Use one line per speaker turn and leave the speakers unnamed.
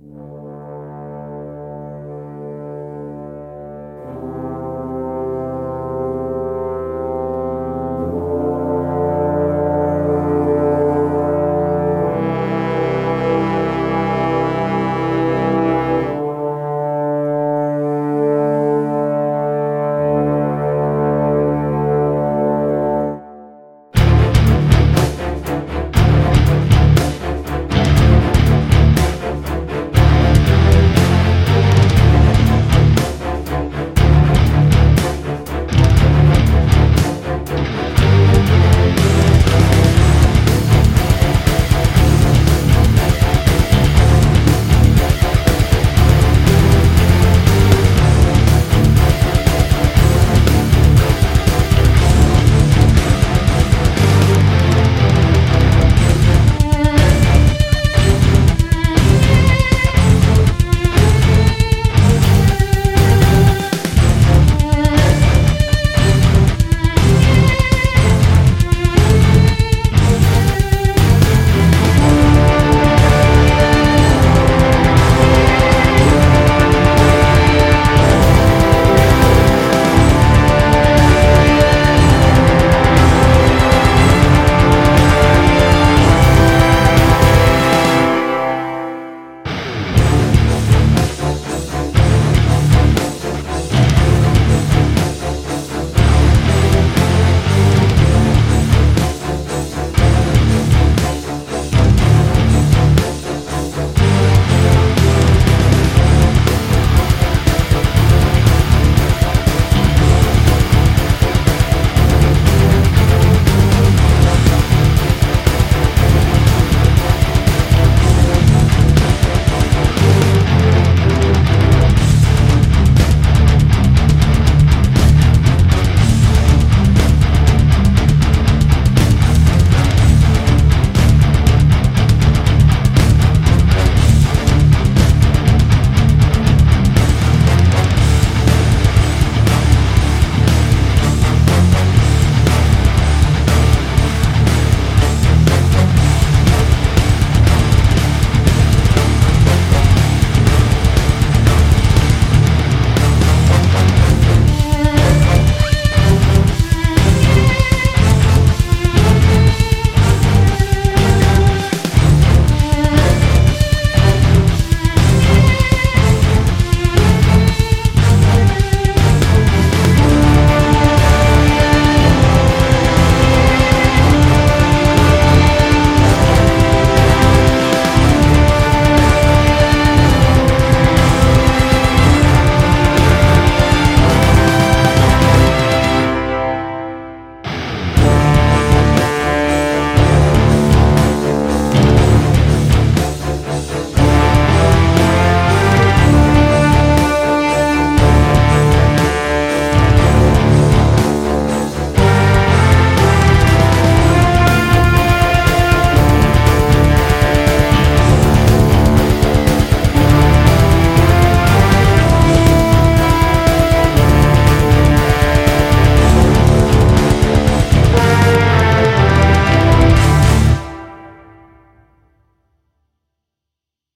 you.